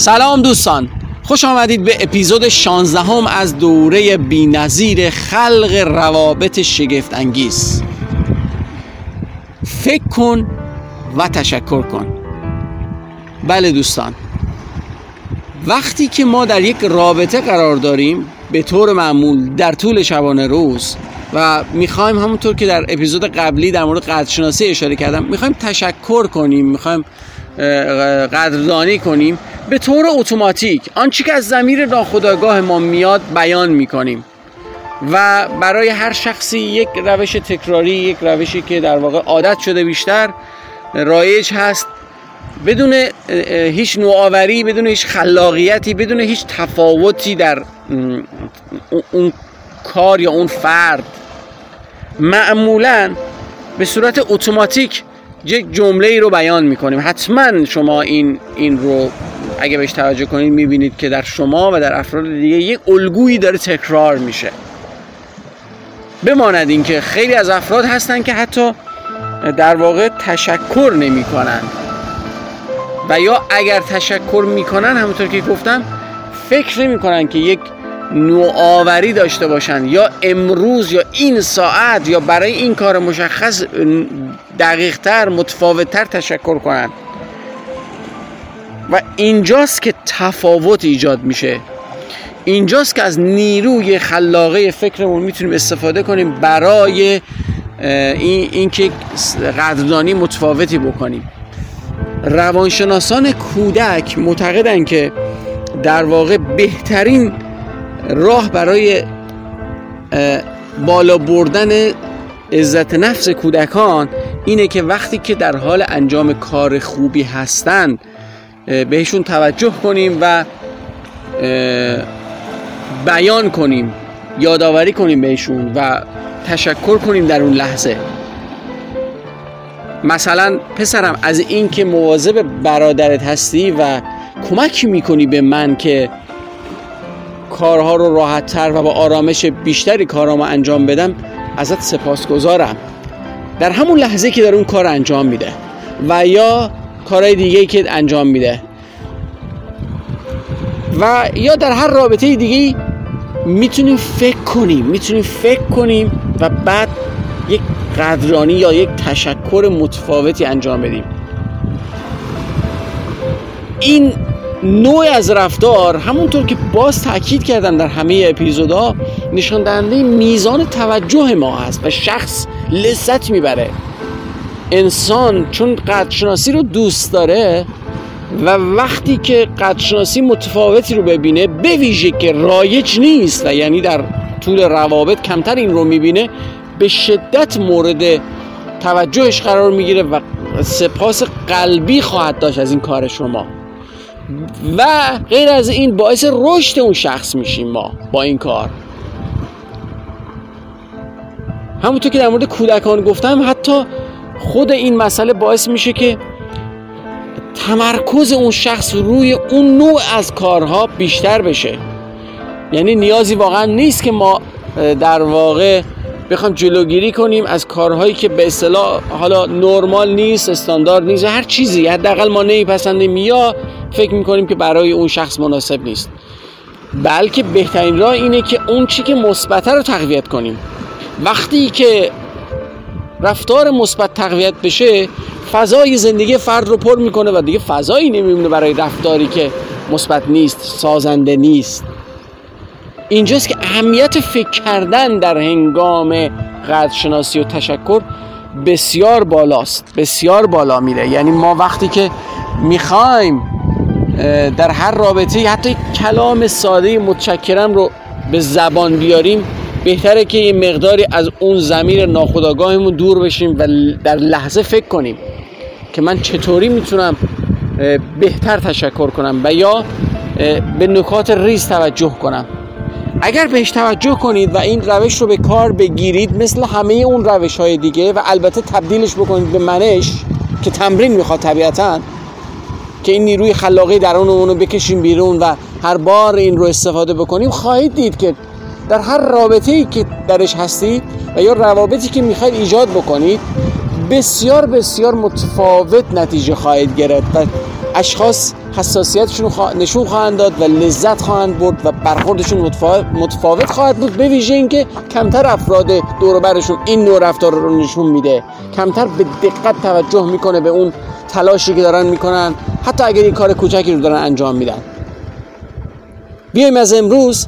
سلام دوستان. خوش آمدید به اپیزود 16 هم از دوره بینظیر خلق روابط شگفت انگیز فکر کن و تشکر کن. بله دوستان. وقتی که ما در یک رابطه قرار داریم به طور معمول در طول شبانه روز و می‌خوایم همونطور که در اپیزود قبلی در مورد قدرشناسی اشاره کردم می‌خوایم تشکر کنیم می‌خوایم قدردانی کنیم به طور اتوماتیک آنچه که از زمیر ناخودآگاه ما میاد بیان می‌کنیم و برای هر شخصی یک روش تکراری یک روشی که در واقع عادت شده بیشتر رایج هست بدون هیچ نوآوری بدون هیچ خلاقیتی بدون هیچ تفاوتی در اون کار یا اون فرد. معمولا به صورت اتوماتیک یک جمله ای رو بیان می‌کنیم. حتما شما این این رو اگه بهش توجه کنید می‌بینید که در شما و در افراد دیگه یک الگویی داره تکرار میشه. بماند اینکه خیلی از افراد هستن که حتی در واقع تشکر نمی‌کنن. و یا اگر تشکر می‌کنن همونطور که گفتم فکر نمی‌کنن که یک نوآوری داشته باشن یا امروز یا این ساعت یا برای این کار مشخص دقیقتر متفاوتتر تشکر کنن. و اینجاست که تفاوت ایجاد میشه. اینجاست که از نیروی خلاقه فکرمون می‌تونیم استفاده کنیم برای اینکه این قدردانی متفاوتی بکنیم. روانشناسان کودک معتقدن که در واقع بهترین راه برای بالا بردن عزت نفس کودکان اینه که وقتی که در حال انجام کار خوبی هستند بهشون توجه کنیم و بیان کنیم یادآوری کنیم بهشون و تشکر کنیم در اون لحظه. مثلا پسرم از این که مواظب برادرت هستی و کمک می‌کنی به من که کارها رو راحتتر و با آرامش بیشتری کارامو انجام بدم ازت سپاسگزارم. در همون لحظه که در اون کار انجام میده. و یا کارهای دیگه که انجام میده. و یا در هر رابطه دیگه می‌تونیم فکر کنیم می‌تونیم فکر کنیم و بعد یک قدرانی یا یک تشکر متفاوتی انجام بدیم. این نوع از رفتار همونطور که باز تاکید کردم در همه اپیزودها نشان دهنده میزان توجه ما هست و شخص لذت می‌بره. انسان چون قدرشناسی رو دوست داره و وقتی که قدرشناسی متفاوتی رو ببینه به ویژه که رایج نیست و یعنی در طول روابط کمتر این رو می‌بینه به شدت مورد توجهش قرار می‌گیره و سپاس قلبی خواهد داشت از این کار شما. و غیر از این باعث رشد اون شخص میشیم ما با این کار. همونطور که در مورد کودکان گفتم حتی خود این مسئله باعث میشه که تمرکز اون شخص روی اون نوع از کارها بیشتر بشه. یعنی نیازی واقعا نیست که ما در واقع بخوام جلوگیری کنیم از کارهایی که به اصطلاح حالا نرمال نیست استاندارد نیست هر چیزی حداقل ما نمیپسندیم یا فکر می‌کنیم که برای اون شخص مناسب نیست. بلکه بهترین راه اینه که اون چی که مثبت رو تقویت کنیم. وقتی که رفتار مثبت تقویت بشه فضای زندگی فرد رو پر می‌کنه و دیگه فضایی نمیمونه برای رفتاری که مثبت نیست سازنده نیست. اینجاست که اهمیت فکر کردن در هنگام قدرشناسی و تشکر بسیار بالاست بسیار بالا میره. یعنی ما وقتی که می‌خوایم در هر رابطه حتی کلام ساده متشکرم رو به زبان بیاریم بهتره که یه مقداری از اون زمیر ناخودآگاهمون دور بشیم و در لحظه فکر کنیم که من چطوری می‌تونم بهتر تشکر کنم و یا به نکات ریز توجه کنم. اگر بهش توجه کنید و این روش رو به کار بگیرید مثل همه اون روش های دیگه و البته تبدیلش بکنید به منش که تمرین می‌خواد طبیعتا که این نیروی خلاقی درون اونو بکشیم بیرون و هر بار این رو استفاده بکنیم خواهید دید که در هر رابطه ای که درش هستید و یا روابطی که می‌خواید ایجاد بکنید بسیار بسیار متفاوت نتیجه خواهید گرفت و اشخاص حساسیتشون نشون خواهند داد و لذت خواهند برد و برخوردشون متفاوت خواهد بود به ویژه اینکه کمتر افراد دور برشون این نوع رفتار رو نشون میده. کمتر به دقت توجه می‌کنه به اون تلاشی که دارن می‌کنن حتی اگر این کار کوچکی رو دارن انجام میدن. بیایم از امروز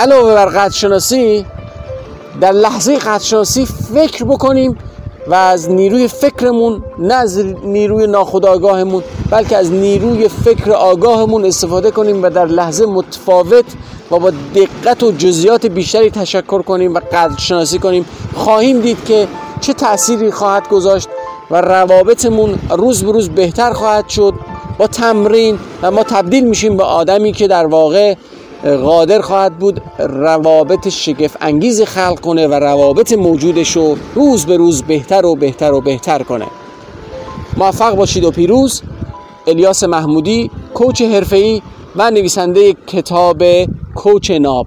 علاوه بر قدر شناسی در لحظه قدر شناسی فکر بکنیم و از نیروی فکرمون نه از نیروی ناخودآگاهمون بلکه از نیروی فکر آگاهمون استفاده کنیم و در لحظه متفاوت و با دقت و جزئیات بیشتری تشکر کنیم و قدر شناسی کنیم. خواهیم دید که چه تأثیری خواهد گذاشت و روابطمون روز به روز بهتر خواهد شد. با تمرین و ما تبدیل میشیم به آدمی که در واقع قادر خواهد بود روابط شگف انگیز خلق کنه و روابط موجودش رو روز به روز بهتر و بهتر و بهتر کنه. موفق باشید و پیروز. الیاس محمودی کوچ حرفه‌ای و نویسنده کتاب کوچ ناب.